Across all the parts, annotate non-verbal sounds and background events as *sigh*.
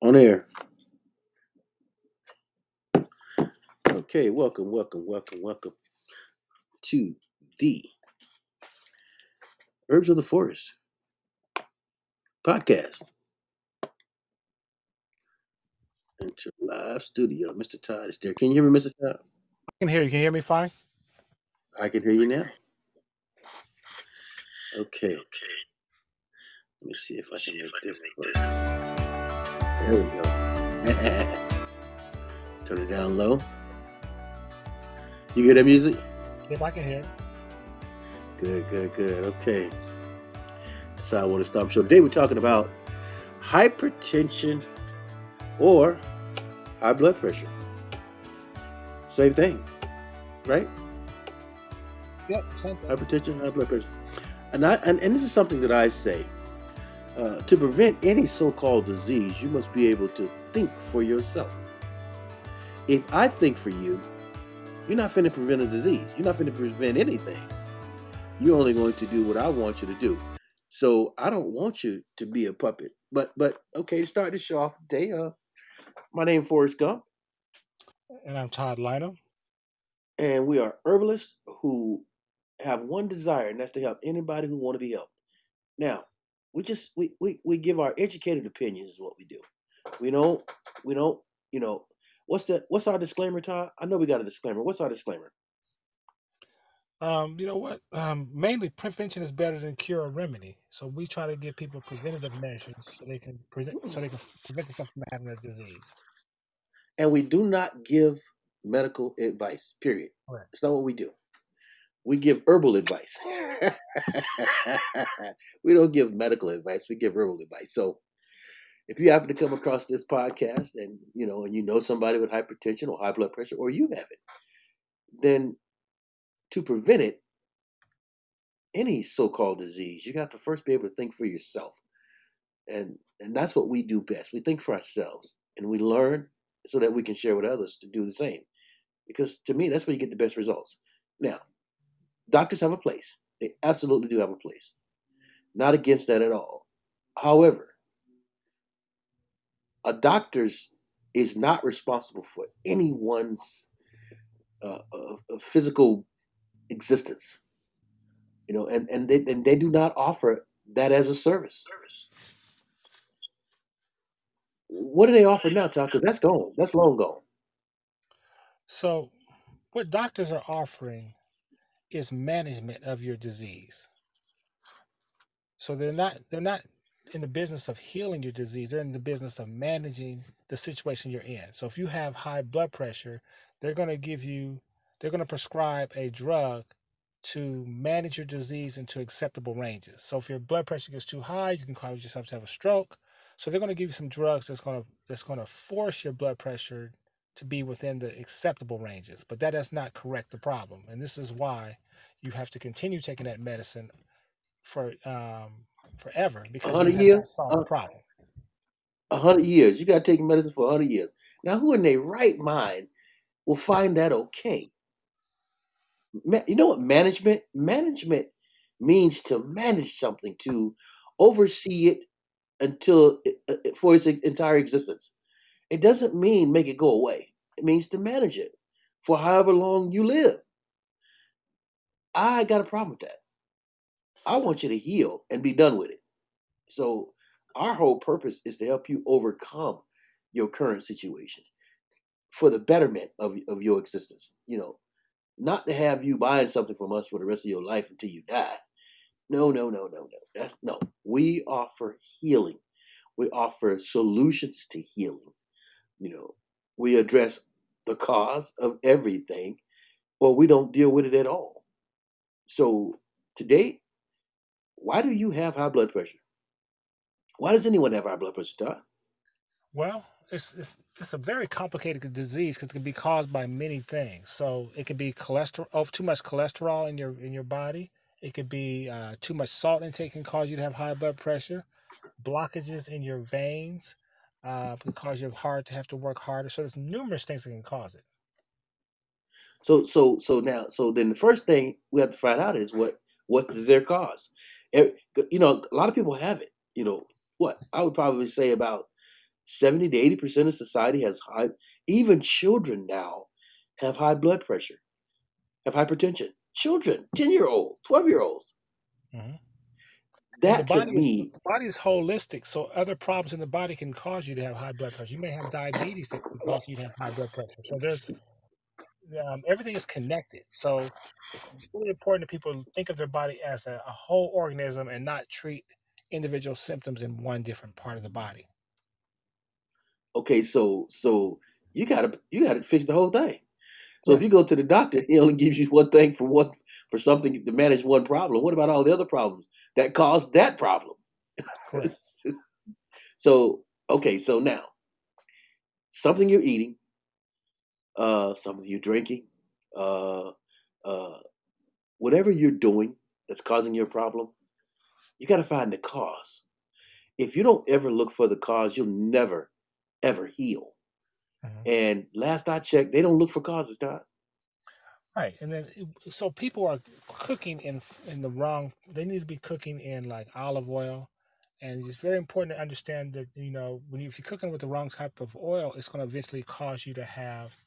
On air. Okay, welcome, welcome, welcome, welcome to the Herbs of the Forest podcast. Into live studio. Mr. Todd is there. Can you hear me, Mr. Todd? I can hear you. Can you hear me fine? I can hear you now. Okay. Okay. Let me see if I can make this work. There we go. Let's *laughs* turn it down low. You hear that music? If I can hear. Good, good, good. Okay. That's how I want to start. So today we're talking about hypertension or high blood pressure. Same thing, right? Yep, same thing. Hypertension, high blood pressure. And I and, and this is something that I say. Uh, to prevent any so-called disease, you must be able to think for yourself. If I think for you, you're not finna prevent a disease. You're not finna prevent anything. You're only going to do what I want you to do. So I don't want you to be a puppet. But but okay, to start this show off today, uh, my name is Forrest Gump, And I'm Todd Lynham. and we are herbalists who have one desire, and that's to help anybody who want to be helped. Now, we just we, we we give our educated opinions is what we do. We don't we don't you know what's the what's our disclaimer, Todd? I know we got a disclaimer. What's our disclaimer? Um, you know what? Um, mainly prevention is better than cure or remedy. So we try to give people preventative measures so they can present so they can prevent themselves from having a disease. And we do not give medical advice. Period. Correct. It's not what we do. We give herbal advice. *laughs* *laughs* we don't give medical advice. We give herbal advice. So if you happen to come across this podcast and you know and you know somebody with hypertension or high blood pressure or you have it, then to prevent it, any so-called disease, you have to first be able to think for yourself. And and that's what we do best. We think for ourselves and we learn so that we can share with others to do the same. Because to me, that's where you get the best results. Now, doctors have a place. They absolutely do have a place. Not against that at all. However, a doctor's is not responsible for anyone's uh, uh, uh, physical existence. You know, and and they and they do not offer that as a service. What do they offer now, Todd? Because that's gone. That's long gone. So what doctors are offering is management of your disease. So they're not they're not in the business of healing your disease. They're in the business of managing the situation you're in. So if you have high blood pressure, they're going to give you they're going to prescribe a drug to manage your disease into acceptable ranges. So if your blood pressure gets too high, you can cause yourself to have a stroke. So they're going to give you some drugs that's going to that's going to force your blood pressure to be within the acceptable ranges. But that does not correct the problem. And this is why you have to continue taking that medicine for um, forever because you hundred have years, a the problem. a hundred years. You got to take medicine for a hundred years. Now, who in their right mind will find that okay? Ma- You know what management? Management means to manage something, to oversee it until it, uh, uh, for its entire existence. It doesn't mean make it go away. It means to manage it for however long you live. I got a problem with that. I want you to heal and be done with it. So our whole purpose is to help you overcome your current situation for the betterment of of your existence. You know, not to have you buying something from us for the rest of your life until you die. No, no, no, no, no. That's no. We offer healing. We offer solutions to healing. You know, we address the cause of everything, or we don't deal with it at all. So today, why do you have high blood pressure? Why does anyone have high blood pressure, Todd? Well, it's it's, it's a very complicated disease because it can be caused by many things. So it could be cholesterol, oh, too much cholesterol in your in your body. It could be uh, too much salt intake can cause you to have high blood pressure. Blockages in your veins uh, can cause your heart to have to work harder. So there's numerous things that can cause it. So so so now so then the first thing we have to find out is what what is their cause. You know, a lot of people have it. You know, what I would probably say about 70 to 80 percent of society has high. Even children now have high blood pressure, have hypertension. Children, 10 year old, 12 year olds. hmm The That to body is me, the body is holistic, so other problems in the body can cause you to have high blood pressure. You may have diabetes that could cause you to have high blood pressure. So there's um, everything is connected. So it's really important that people think of their body as a, a whole organism and not treat individual symptoms in one different part of the body. okay, so so you gotta you gotta fix the whole thing. So if Right. you go to the doctor, *laughs* he only gives you one thing for one for something to manage one problem. What about all the other problems that caused that problem? *laughs* So okay, so now something you're eating, uh, something you're drinking, uh, uh, whatever you're doing that's causing your problem, you got to find the cause. If you don't ever look for the cause, you'll never ever heal. Mhm. And last I checked, they don't look for causes, Todd. Right, and then so people are cooking in in the wrong. They need to be cooking in like olive oil, and it's very important to understand that you know when you, if you're cooking with the wrong type of oil, it's going to eventually cause you to have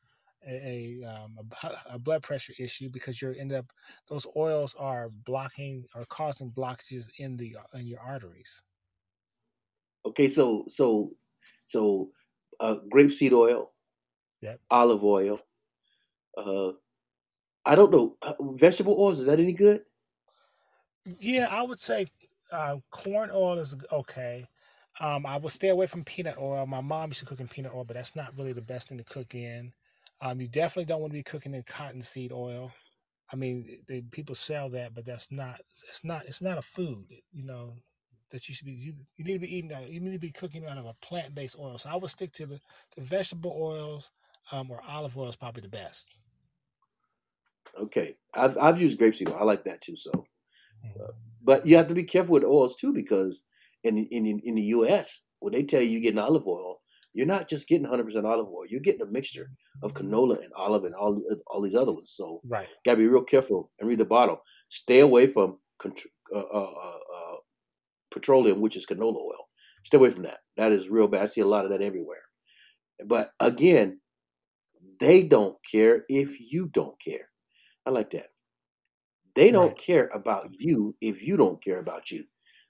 a a, um, a a blood pressure issue because you're end up those oils are blocking or causing blockages in the in your arteries. Okay, so so so uh, grapeseed oil, Yep. olive oil. Uh, I don't know uh, vegetable oils. Is that any good? Yeah, I would say uh, corn oil is okay. Um, I would stay away from peanut oil. My mom used to cook in peanut oil, but that's not really the best thing to cook in. Um, you definitely don't want to be cooking in cottonseed oil. I mean, they, people sell that, but that's not. It's not. It's not a food. You know that you should be. You, you need to be eating. out- You need to be cooking out of a plant-based oil. So I would stick to the, the vegetable oils, um, or olive oil is probably the best. Okay, I've I've used grapeseed oil. I like that too. So, Mhm. but you have to be careful with oils too because in in in in the U.S. when they tell you you're getting olive oil, you're not just getting 100% olive oil. You're getting a mixture of canola and olive and all all these other ones. So, Right. gotta be real careful and read the bottle. Stay away from uh, uh, uh, uh, petroleum, which is canola oil. Stay away from that. That is real bad. I see a lot of that everywhere. But again, they don't care if you don't care. I like that. They don't Right. care about you if you don't care about you.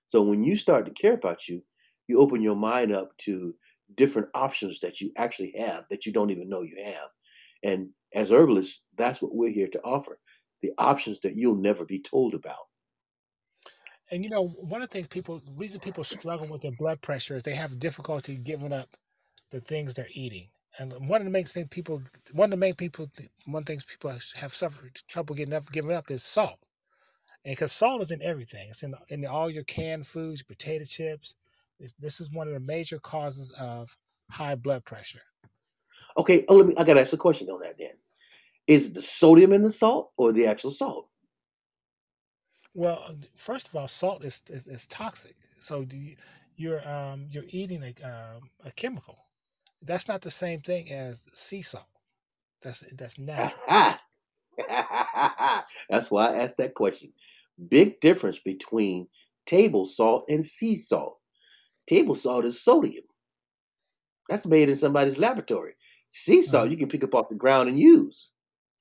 So when you start to care about you, you open your mind up to different options that you actually have that you don't even know you have. And as herbalists, that's what we're here to offer the options that you'll never be told about. And you know, one of the things people, reason people struggle with their blood pressure is they have difficulty giving up the things they're eating. And one of the main things people, one of the main people, one things people have suffered trouble getting up, giving up is salt. And because salt is in everything, it's in in all your canned foods, potato chips. This, this is one of the major causes of high blood pressure. Okay, oh, let me, I got to ask a question on that then. Is it the sodium in the salt or the actual salt? Well, first of all, salt is is, is toxic. So do you, you're um, you're eating a um, a chemical. That's not the same thing as sea salt. That's that's natural. *laughs* That's why I asked that question. Big difference between table salt and sea salt. Table salt is sodium. That's made in somebody's laboratory. Sea salt Uh-huh. you can pick up off the ground and use.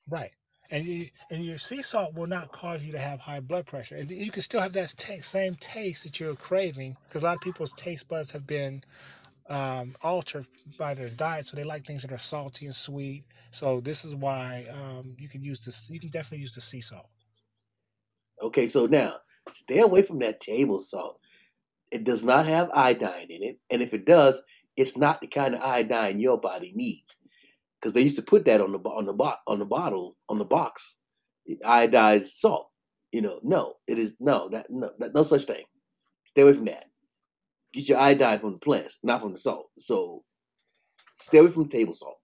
Right. And you, and your sea salt will not cause you to have high blood pressure, and you can still have that ta- same taste that you're craving. Because a lot of people's taste buds have been um, altered by their diet, so they like things that are salty and sweet. So this is why um, you can use this. You can definitely use the sea salt. Okay, so now stay away from that table salt. It does not have iodine in it, and if it does, it's not the kind of iodine your body needs. Because they used to put that on the on the bo- on the bottle on the box, iodized salt. You know, no, it is no that no that, no such thing. Stay away from that. Get your iodine from the plants, not from the salt. So stay away from table salt.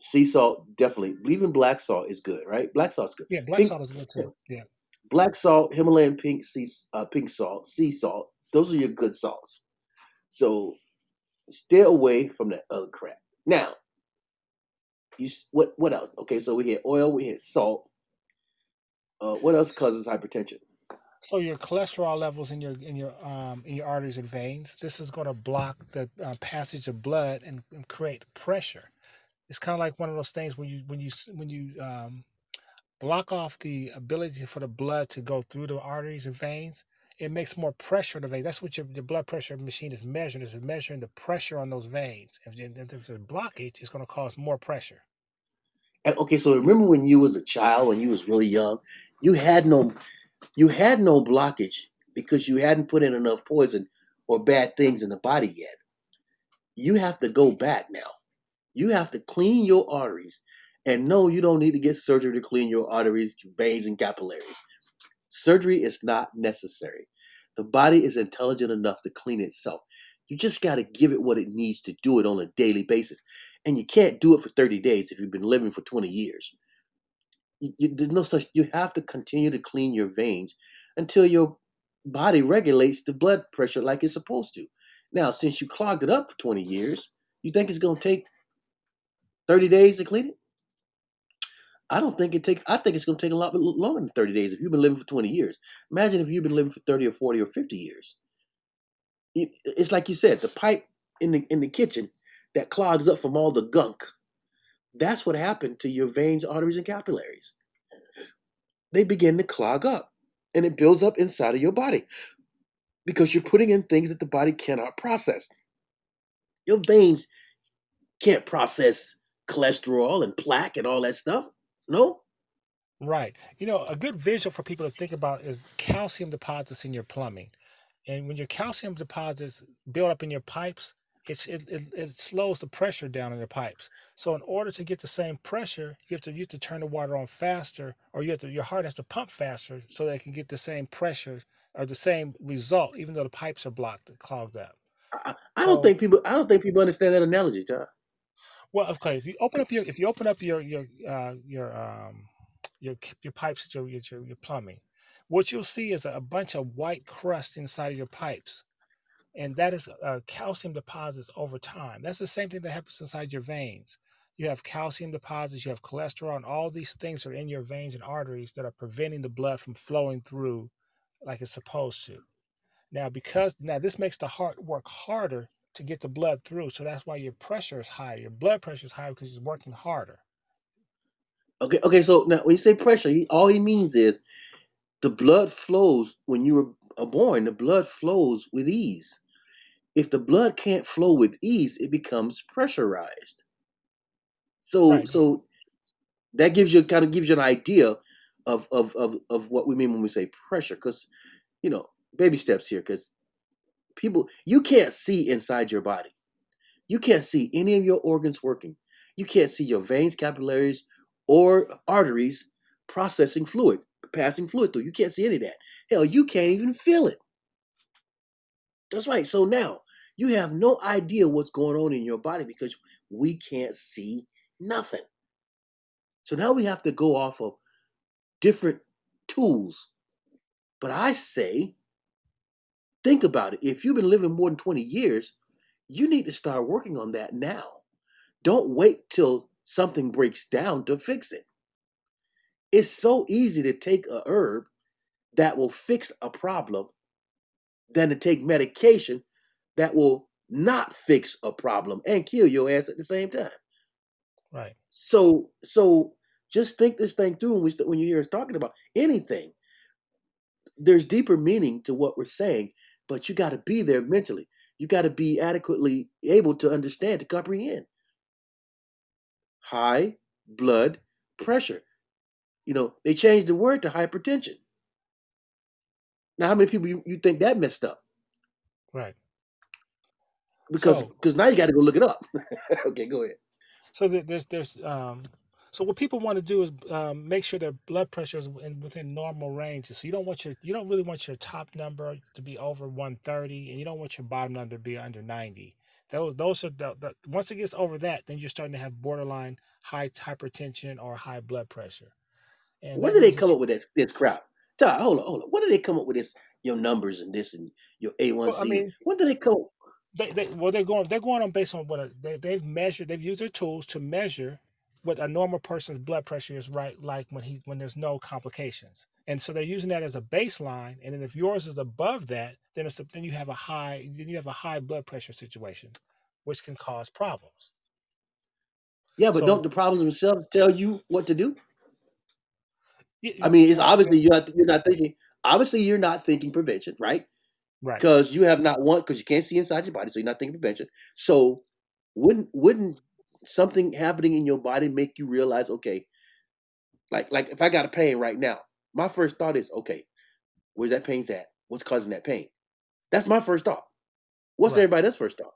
Sea salt definitely. Even black salt is good, right? Black salt's good. Yeah, black Pink salt is good too. *laughs* Yeah. black salt, Himalayan pink sea uh, pink salt, sea salt. Those are your good salts. So stay away from that other crap. Now, you what what else? Okay, so we had oil, we had salt. Uh, what else causes hypertension? So your cholesterol levels in your in your um, in your arteries and veins, this is going to block the uh, passage of blood and, and create pressure. It's kind of like one of those things when you when you when you um, block off the ability for the blood to go through the arteries and veins. It makes more pressure on the veins. That's what your, your blood pressure machine is measuring. Is measuring the pressure on those veins. If, if there's a blockage, it's going to cause more pressure. Okay, so remember when you was a child, when you was really young, you had no you had no blockage because you hadn't put in enough poison or bad things in the body yet. You have to go back now. You have to clean your arteries. And no, you don't need to get surgery to clean your arteries, veins, and capillaries. Surgery is not necessary. The body is intelligent enough to clean itself. You just got to give it what it needs to do it on a daily basis. And you can't do it for 30 days if you've been living for 20 years. You, there's no such, you have to continue to clean your veins until your body regulates the blood pressure like it's supposed to. Now, since you clogged it up for 20 years, you think it's going to take 30 days to clean it? I don't think it take. I think it's going to take a lot longer than 30 days if you've been living for 20 years. Imagine if you've been living for 30 or 40 or 50 years. It- It's like you said, the pipe in the in the kitchen that clogs up from all the gunk. That's what happened to your veins, arteries, and capillaries. They begin to clog up, and it builds up inside of your body because you're putting in things that the body cannot process. Your veins can't process cholesterol and plaque and all that stuff. No, Right. You know, a good visual for people to think about is calcium deposits in your plumbing. And when your calcium deposits build up in your pipes, it, it, it slows the pressure down in the pipes. So in order to get the same pressure, you have to you have to turn the water on faster, or you have to your heart has to pump faster so that it can get the same pressure or the same result, even though the pipes are blocked, and clogged up. I, I don't think people. I don't think people understand that analogy, Todd. Well, okay. If you open up your if you open up your your uh, your um your your pipes, your your your plumbing, what you'll see is a bunch of white crust inside of your pipes, and that is uh, calcium deposits over time. That's the same thing that happens inside your veins. You have calcium deposits, you have cholesterol, and all these things are in your veins and arteries that are preventing the blood from flowing through like it's supposed to. Now, because now this makes the heart work harder to get the blood through, so that's why your pressure is higher. Your blood pressure is higher because it's working harder. Okay, okay. So now, when you say pressure, all he means is the blood flows when you were uh, born. The blood flows with ease. If the blood can't flow with ease, it becomes pressurized. So, Right. so that gives you kind of gives you an idea of of of, of what we mean when we say pressure. Because you know, baby steps here. Because people, you can't see inside your body. You can't see any of your organs working. You can't see your veins, capillaries, or arteries processing fluid, passing fluid through. You can't see any of that. Hell, you can't even feel it. That's right. So now you have no idea what's going on in your body because we can't see nothing. So now we have to go off of different tools. But I say, think about it. If you've been living more than 20 years, you need to start working on that now. Don't wait till something breaks down to fix it. It's so easy to take a herb that will fix a problem than to take medication that will not fix a problem and kill your ass at the same time. Right. So, so just think this thing through when we st- when you hear us talking about anything. There's deeper meaning to what we're saying, but you got to be there mentally. You got to be adequately able to understand to comprehend. High blood pressure. You know, they changed the word to hypertension. Now, how many people you, you think that messed up? Right. Because So because now you got to go look it up. *laughs* okay, go ahead. so there's there's um so what people want to do is um, make sure their blood pressure is in, within normal ranges. So you don't want your you don't really want your top number to be over 130, and you don't want your bottom number to be under 90. Those those are the, the once it gets over that, then you're starting to have borderline high hypertension or high blood pressure, and When that did they come up with this this crap? Todd, hold on, hold on. When did they come up with this? Your numbers and this and your well, I A1C. mean, When did they come? they, they well they're going they're going on based on what a, they, they've measured they've used their tools to measure what a normal person's blood pressure is right like when he when there's no complications and so they're using that as a baseline. And then if yours is above that, then it's a, then you have a high then you have a high blood pressure situation, which can cause problems. Yeah, but So don't the problems themselves tell you what to do? I mean, it's obviously you're not you're not thinking. Obviously, you're not thinking prevention, right? right. Because you have not one because you can't see inside your body, so you're not thinking prevention. So wouldn't wouldn't something happening in your body make you realize, okay, like like if I got a pain right now, my first thought is, okay, where's that pain's at? What's causing that pain? That's my first thought. What's Right. everybody else's first thought?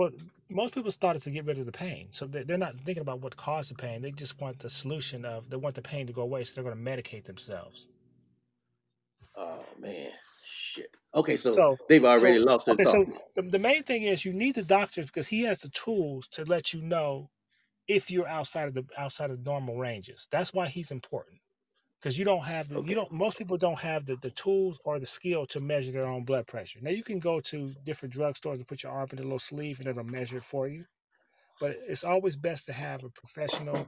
Well, most people's thought is to get rid of the pain. So they- they're not thinking about what caused the pain. They just want the solution of they want the pain to go away, so they're going to medicate themselves. Oh man, shit. Okay, so So they've already so lost their okay, thought. so the, the main thing is you need the doctor because he has the tools to let you know if you're outside of the outside of normal ranges. That's why he's important. Because you don't have the you don't most people don't have the, the tools or the skill to measure their own blood pressure. Now you can go to different drugstores and put your arm in a little sleeve and it'll measure it for you. But it's always best to have a professional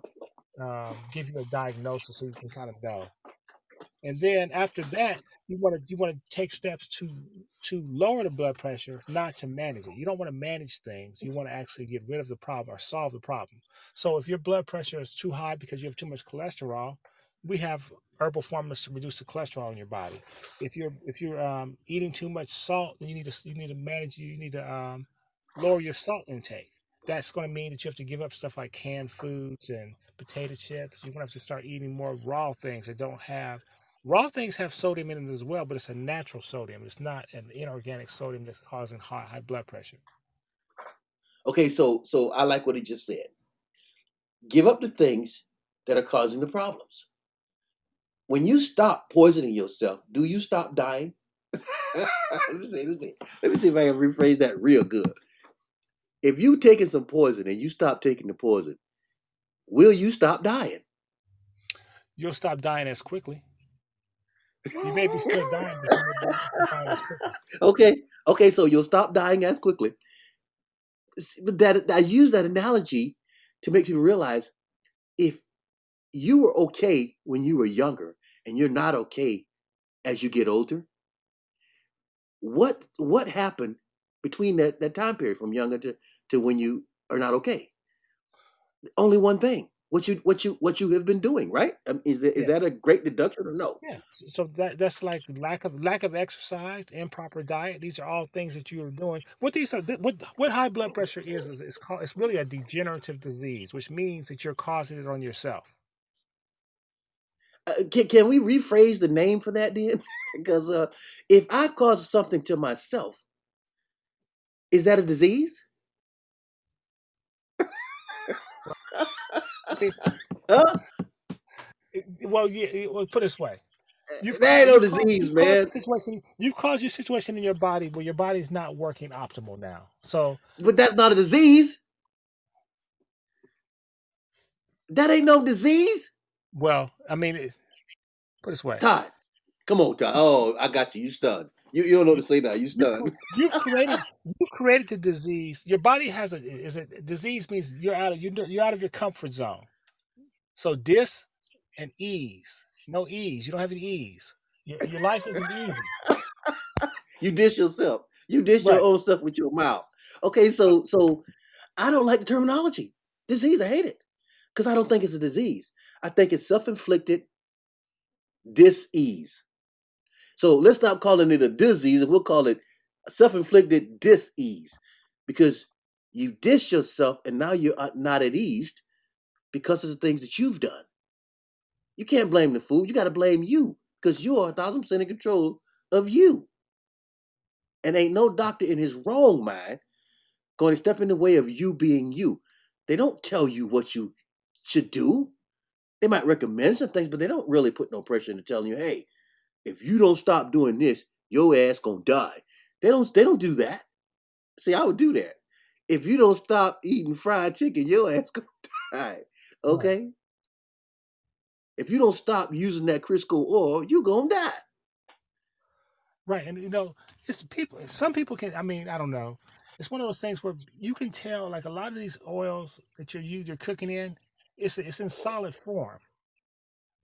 um, give you a diagnosis so you can kind of know. And then after that, you want to you want to take steps to to lower the blood pressure, not to manage it. You don't want to manage things. You want to actually get rid of the problem or solve the problem. So if your blood pressure is too high because you have too much cholesterol, we have herbal formulas to reduce the cholesterol in your body. If you're if you're um, eating too much salt, then you need to you need to manage. You need to um, lower your salt intake. That's going to mean that you have to give up stuff like canned foods and potato chips. You're going to have to start eating more raw things that don't have raw things have sodium in it as well, but it's a natural sodium. It's not an inorganic sodium that's causing high, high blood pressure. Okay, so so I like what he just said. Give up the things that are causing the problems. When you stop poisoning yourself, do you stop dying? *laughs* let me see, let me see. Let me see if I can rephrase that real good. If you taking some poison and you stop taking the poison, will you stop dying? You'll stop dying as quickly. You may be still dying, but you will not die as quickly. *laughs* okay, okay, so you'll stop dying as quickly. But that I use that analogy to make people realize if you were okay when you were younger and you're not okay as you get older, what what happened between that, that time period from younger to, to when you are not okay? Only one thing. What you what you what you have been doing, right? Um, is that, is Yeah, that a great deduction or no? yeah. So that that's like lack of lack of exercise, improper diet. These are all things that you are doing. What these are, what what high blood pressure is is it's called it's really a degenerative disease, which means that you're causing it on yourself. Uh, can, can we rephrase the name for that then? *laughs* because uh, if I cause something to myself, is that a disease? *laughs* Huh? well, yeah. Well, put it this way: you've That caused ain't no you've caused disease, caused man. situation you've caused your situation in your body where your body's not working optimal now. So But that's not a disease. That ain't no disease. Well, I mean, it, put it this way: Todd, come on, Todd. Oh, I got you. You stunned. You, you don't know what to say now. You you've stunned. you've *laughs* created you've created the disease. Your body has a is a disease means you're out of you're, you're out of your comfort zone. So dis and ease, no ease. You don't have any ease. Your, your life isn't easy, You dish yourself. You dish your right? own stuff with your mouth. Okay, so so I don't like the terminology. Disease, I hate it. Because I don't think it's a disease. I think it's self-inflicted dis-ease. So let's stop calling it a disease we'll call it self-inflicted dis-ease. Because you dish yourself and now you're uh, not at ease because of the things that you've done. You can't blame the food. You got to blame you because you are a thousand percent in control of you. And ain't no doctor in his wrong mind going to step in the way of you being you. They don't tell you what you should do. They might recommend some things, but they don't really put no pressure into telling you, hey, if you don't stop doing this, your ass gonna die. They don't they don't do that. See, I would do that. If you don't stop eating fried chicken, your ass gonna *laughs* die. right, Okay? If you don't stop using that Crisco oil, you gonna die. right, and you know, it's people. Some people can. I mean, I don't know. It's one of those things where you can tell, like a lot of these oils that you're you- you're cooking in, it's it's in solid form.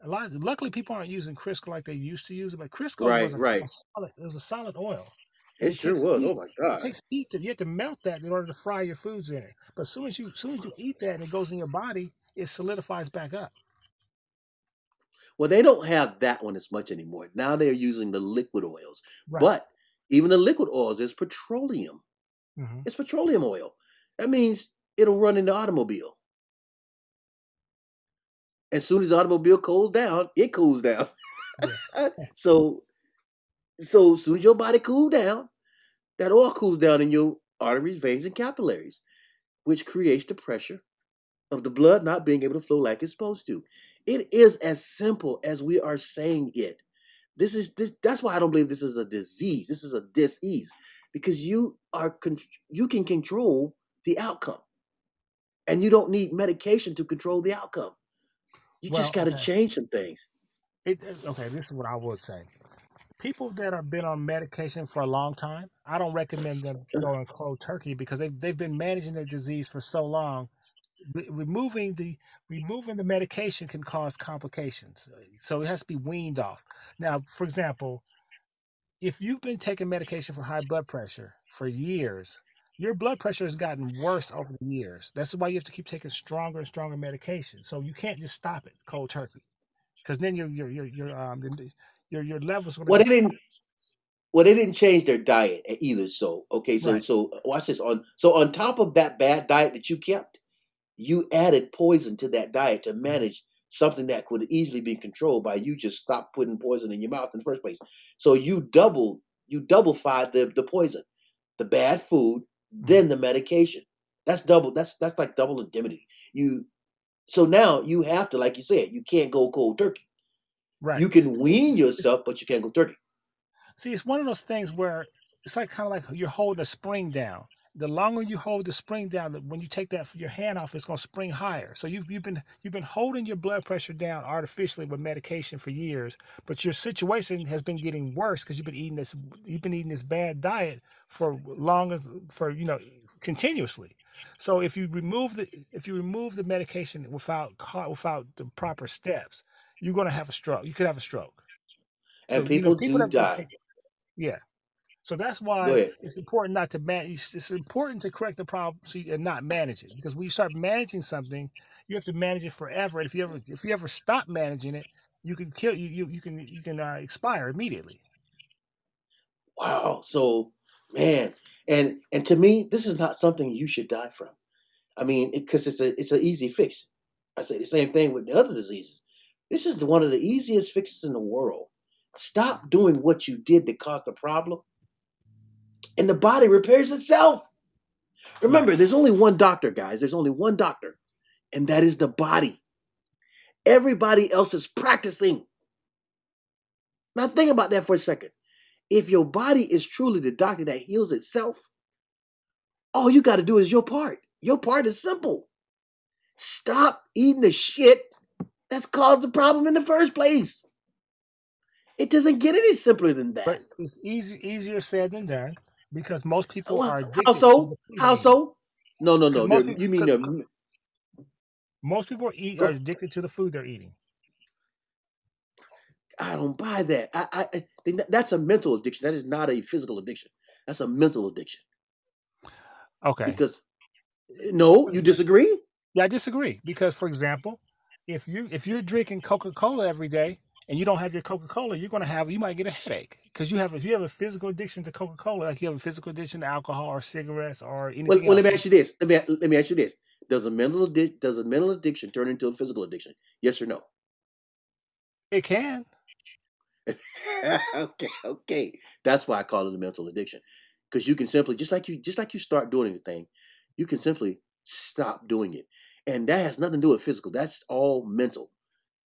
A lot. Luckily, people aren't using Crisco like they used to use it. But Crisco Right, was a, right. a solid. It was a solid oil. It It sure was. heat. Oh my god! It takes heat to you have to melt that in order to fry your foods in it. But as soon as you, as soon as you eat that and it goes in your body, it solidifies back up. Well, they don't have that one as much anymore. Now they're using the liquid oils. Right. But even the liquid oils is petroleum. hmm It's petroleum oil. That means it'll run in the automobile. As soon as the automobile cools down, it cools down. *laughs* So so as soon as your body cools down, that oil cools down in your arteries, veins, and capillaries, which creates the pressure of the blood not being able to flow like it's supposed to. It is as simple as we are saying it. This is this. That's why I don't believe this is a disease. This is a disease because you are con- you can control the outcome, and you don't need medication to control the outcome. You just got to okay. change some things. It- okay, this is what I would say. People that have been on medication for a long time, I don't recommend them going cold turkey because they've, they've been managing their disease for so long. Re- removing the removing the medication can cause complications, so it has to be weaned off. Now, for example, if you've been taking medication for high blood pressure for years, your blood pressure has gotten worse over the years. That's why you have to keep taking stronger and stronger medication. So you can't just stop it cold turkey because then your your your your um your your levels Well, they didn't. Well, they didn't change their diet either. So okay, so right. so watch this. On so on top of that bad diet that you kept, you added poison to that diet to manage something that could easily be controlled by you just stop putting poison in your mouth in the first place. So you double you double-fied the the poison, the bad food. Mm-hmm. then the medication. That's double. That's that's like double indemnity. You so now you have to, like you said, you can't go cold turkey. Right. You can wean yourself, but you can't go turkey. see, it's one of those things where it's like kind of like you're holding a spring down. The longer you hold the spring down, when you take that your hand off, it's going to spring higher. So you've you've been you've been holding your blood pressure down artificially with medication for years, but your situation has been getting worse because you've been eating this you've been eating this bad diet for long as for you know continuously. So if you remove the if you remove the medication without without the proper steps, you're going to have a stroke. You could have a stroke. So And you know people people do die. yeah. So that's why it's important not to manage. It's, it's important to correct the problem so you- and not manage it. Because when you start managing something, you have to manage it forever. And if you ever if you ever stop managing it, you can kill you. You, you can you can uh, expire immediately. Wow. So, man, and and to me, this is not something you should die from. I mean, because it's a it's an easy fix. I say the same thing with the other diseases. This is the, one of the easiest fixes in the world. Stop doing what you did that caused the problem, and the body repairs itself. Remember, there's only one doctor, guys. There's only one doctor, and that is the body. Everybody else is practicing. Now, think about that for a second. If your body is truly the doctor that heals itself, all you got to do is your part. Your part is simple. Stop eating the shit that's caused the problem in the first place. It doesn't get any simpler than that. But it's easy easier said than done because most people Well, are how so? How so? No, no, no. people you mean they're most people eat are addicted to the food they're eating. I don't buy that. I, I, I that's a mental addiction. That is not a physical addiction. That's a mental addiction. Okay. Because no, you disagree? Yeah, I disagree because, for example, if you if you're drinking Coca Cola every day and you don't have your Coca Cola, you're gonna have you might get a headache because you have if you have a physical addiction to Coca Cola, like you have a physical addiction to alcohol or cigarettes or Well, anything well, let me ask you this. Let me let me ask you this. Does a mental addic- does a mental addiction turn into a physical addiction? Yes or no? It can. *laughs* okay, okay. That's why I call it a mental addiction. Because you can simply just like you just like you start doing anything, you can simply stop doing it. And that has nothing to do with physical. That's all mental.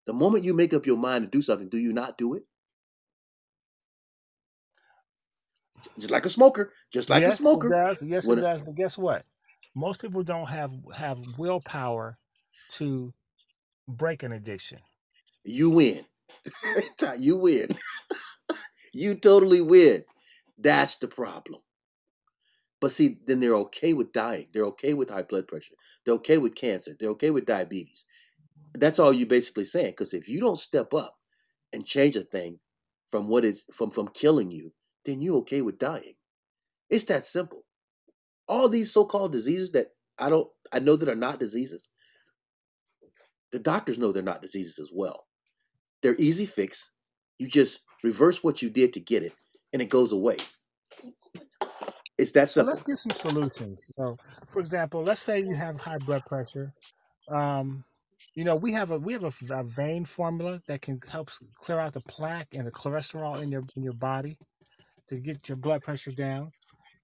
The moment you make up your mind to do something, do you not do it? Just like a smoker, just like a Yes, it smoker. does. Yes, it When does. But guess what? Most people don't have have willpower to break an addiction. you win, *laughs* you win. *laughs* you totally win. That's the problem. But see, then they're okay with dying. They're okay with high blood pressure. They're okay with cancer. They're okay with diabetes. That's all you're basically saying. Because if you don't step up and change a thing from what is from from killing you, then you're okay with dying. It's that simple. All these so-called diseases that I don't I know that are not diseases. The doctors know they're not diseases as well. They're easy fix. You just reverse what you did to get it, and it goes away. It's that So simple. let's give some solutions. So, for example, let's say you have high blood pressure. Um, you know, we have a we have a, a vein formula that can help clear out the plaque and the cholesterol in your in your body to get your blood pressure down.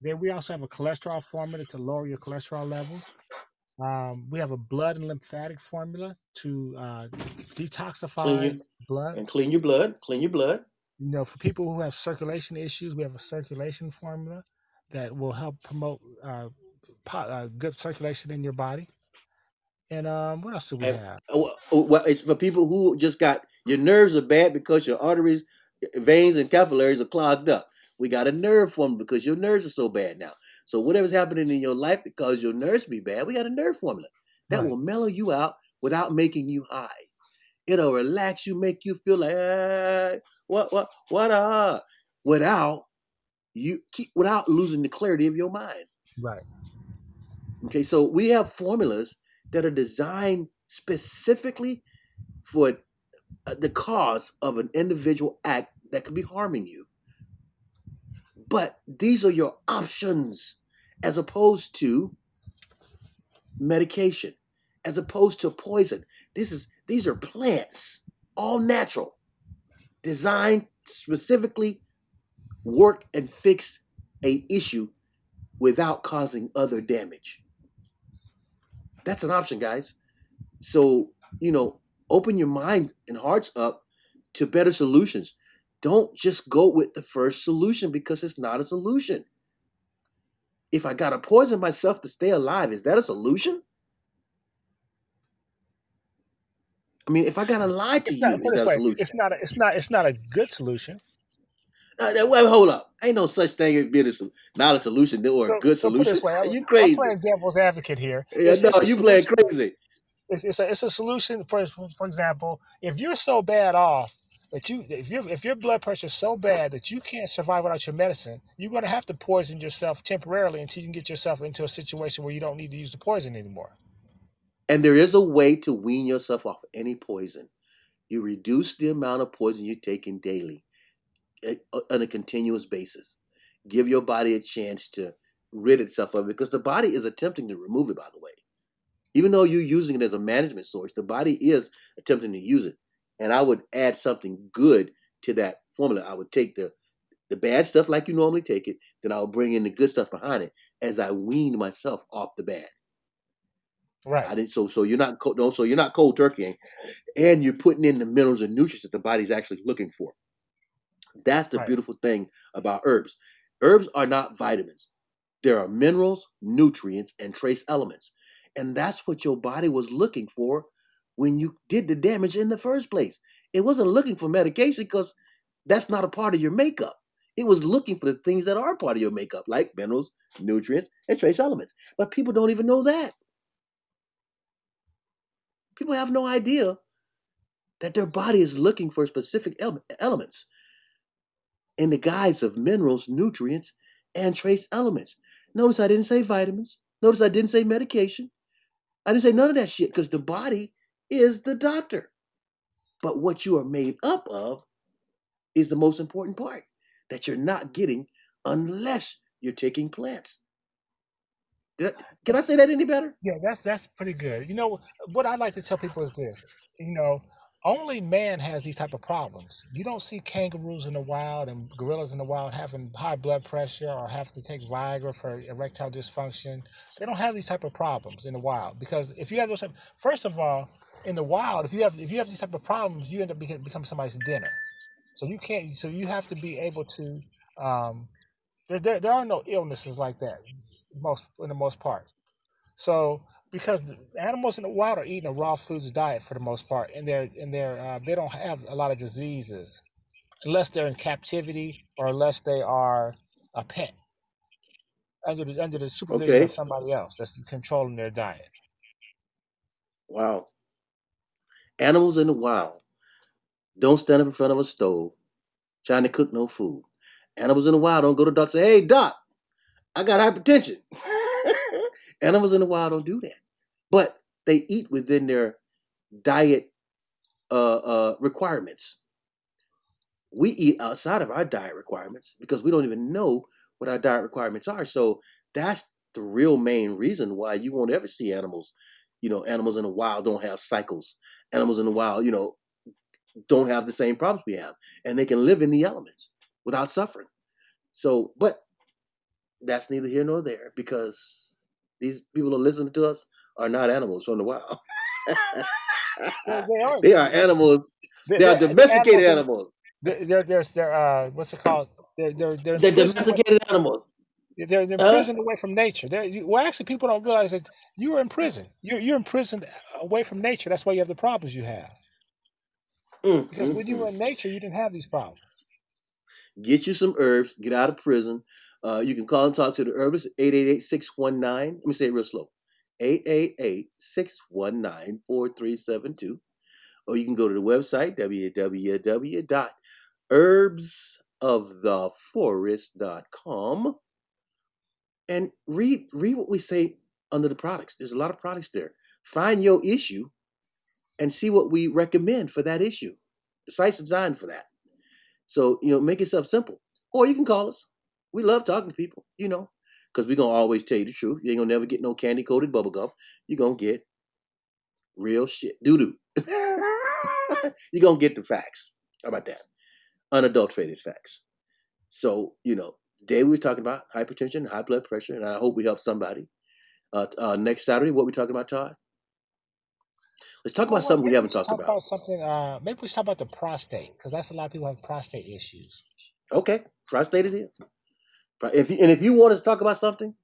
Then we also have a cholesterol formula to lower your cholesterol levels. Um, we have a blood and lymphatic formula to uh, Clean detoxify your blood. and clean your blood. Clean your blood. You know, for people who have circulation issues, we have a circulation formula that will help promote uh, po- uh, good circulation in your body. And um, what else do we And have? oh, well, it's for people who just got your nerves are bad because your arteries, veins, and capillaries are clogged up. We got a nerve formula because your nerves are so bad now. So whatever's happening in your life because your nerves be bad, we got a nerve formula that Right, will mellow you out without making you high. It'll relax you, make you feel like "Hey, what what what uh without you keep without losing the clarity of your mind. right. Okay, so we have formulas that are designed specifically for uh, the cause of an individual act that could be harming you. But these are your options as opposed to medication, as opposed to poison. This is these are plants, all natural, designed specifically work and fix a issue without causing other damage. That's an option, guys. So, you know, open your mind and hearts up to better solutions. Don't just go with the first solution because it's not a solution. If I got to poison myself to stay alive, is that a solution? I mean, if I got to lie to It's you, put is that a solution? It's not. A, it's not. It's not a good solution. Uh, wait, hold up. Ain't no such thing as being a, sol- not a solution or a So, good so put it solution. this way. I'm, You I'm crazy. playing devil's advocate here. Yeah, It's no, it's a you playing solution. crazy. It's it's a, it's a solution. For for example, if you're so bad off that you if your if your blood pressure is so bad that you can't survive without your medicine, you're going to have to poison yourself temporarily until you can get yourself into a situation where you don't need to use the poison anymore. And there is a way to wean yourself off any poison. You reduce the amount of poison you're taking daily on a continuous basis. Give your body a chance to rid itself of it because the body is attempting to remove it, by the way. Even though you're using it as a management source, the body is attempting to use it. And I would add something good to that formula. I would take the, the bad stuff like you normally take it, then I'll bring in the good stuff behind it as I wean myself off the bad. Right. I didn't so so you're not cold no, so you're not cold turkey and you're putting in the minerals and nutrients that the body's actually looking for. That's the Right. beautiful thing about herbs. Herbs are not vitamins. There are minerals, nutrients, and trace elements. And that's what your body was looking for when you did the damage in the first place. It wasn't looking for medication because that's not a part of your makeup. It was looking for the things that are part of your makeup, like minerals, nutrients, and trace elements. But people don't even know that. People have no idea that their body is looking for specific ele- elements in the guise of minerals, nutrients, and trace elements. Notice I didn't say vitamins. Notice I didn't say medication. I didn't say none of that shit because the body is the doctor. But what you are made up of is the most important part that you're not getting unless you're taking plants. I, can I say that any better? Yeah, that's that's pretty good. You know what I like to tell people is this. You know, only man has these type of problems. You don't see kangaroos in the wild and gorillas in the wild having high blood pressure or have to take Viagra for erectile dysfunction. They don't have these type of problems in the wild because if you have those, type, first of all, in the wild, if you have if you have these type of problems, you end up becoming become somebody's dinner. So you can't. So you have to be able to. Um, there, there, there are no illnesses like that most in the most part. So because the animals in the wild are eating a raw foods diet for the most part, and they're and they're uh, they don't have a lot of diseases unless they're in captivity or unless they are a pet under the under the supervision Okay. of somebody else that's controlling their diet. Wow. Animals in the wild don't stand up in front of a stove trying to cook no food. Animals in the wild don't go to the doctor and say, "Hey doc, I got hypertension." *laughs* Animals in the wild don't do that, but they eat within their diet uh, uh, requirements. We eat outside of our diet requirements because we don't even know what our diet requirements are. So that's the real main reason why you won't ever see animals. You know, animals in the wild don't have cycles. Animals in the wild, you know, don't have the same problems we have, and they can live in the elements without suffering. So, but that's neither here nor there because these people who listen to us are not animals from the wild. *laughs* They, they are. they are animals. They're, They are domesticated animals animals. They're, they're, they're, uh, what's it called? They're, they're, they're They're imprisoned away- domesticated animals. They're, they're Huh? imprisoned away from nature. They're, you, well, actually, people don't realize that you are in prison. You're, you're imprisoned away from nature. That's why you have the problems you have. Mm, Because mm, when you mm. were in nature, you didn't have these problems. Get you some herbs. Get out of prison. Uh, you can call and talk to the herbalist 888-619. Let me say it real slow. 888-619-4372. Or you can go to the website www.herbsoftheforest.com and read read what we say under the products. There's a lot of products there. Find your issue and see what we recommend for that issue. The site's designed for that. So, you know, make yourself simple. Or you can call us. We love talking to people, you know, because we're going to always tell you the truth. You ain't going to never get no candy coated bubble gum. You're going to get real shit. Doo doo. *laughs* You're going to get the facts. How about that? Unadulterated facts. So, you know, today we were talking about hypertension, high blood pressure, and I hope we help somebody. Uh, uh, next Saturday, what we talking about, Todd? Let's talk Well, about something we haven't talked talk about. about something. Uh, maybe we should talk about the prostate because that's a lot of people have prostate issues. Okay, prostate it is. Pro- If you, and if you want us to talk about something,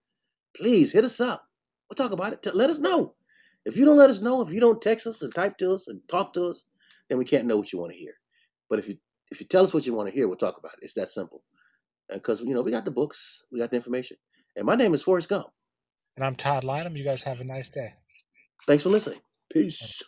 please hit us up. We'll talk about it. T- Let us know. If you don't let us know, if you don't text us and type to us and talk to us, then we can't know what you want to hear. But if you if you tell us what you want to hear, we'll talk about it. It's that simple. Because you know we got the books, we got the information. And my name is Forrest Gump. And I'm Todd Lynham. You guys have a nice day. Thanks for listening. Peace.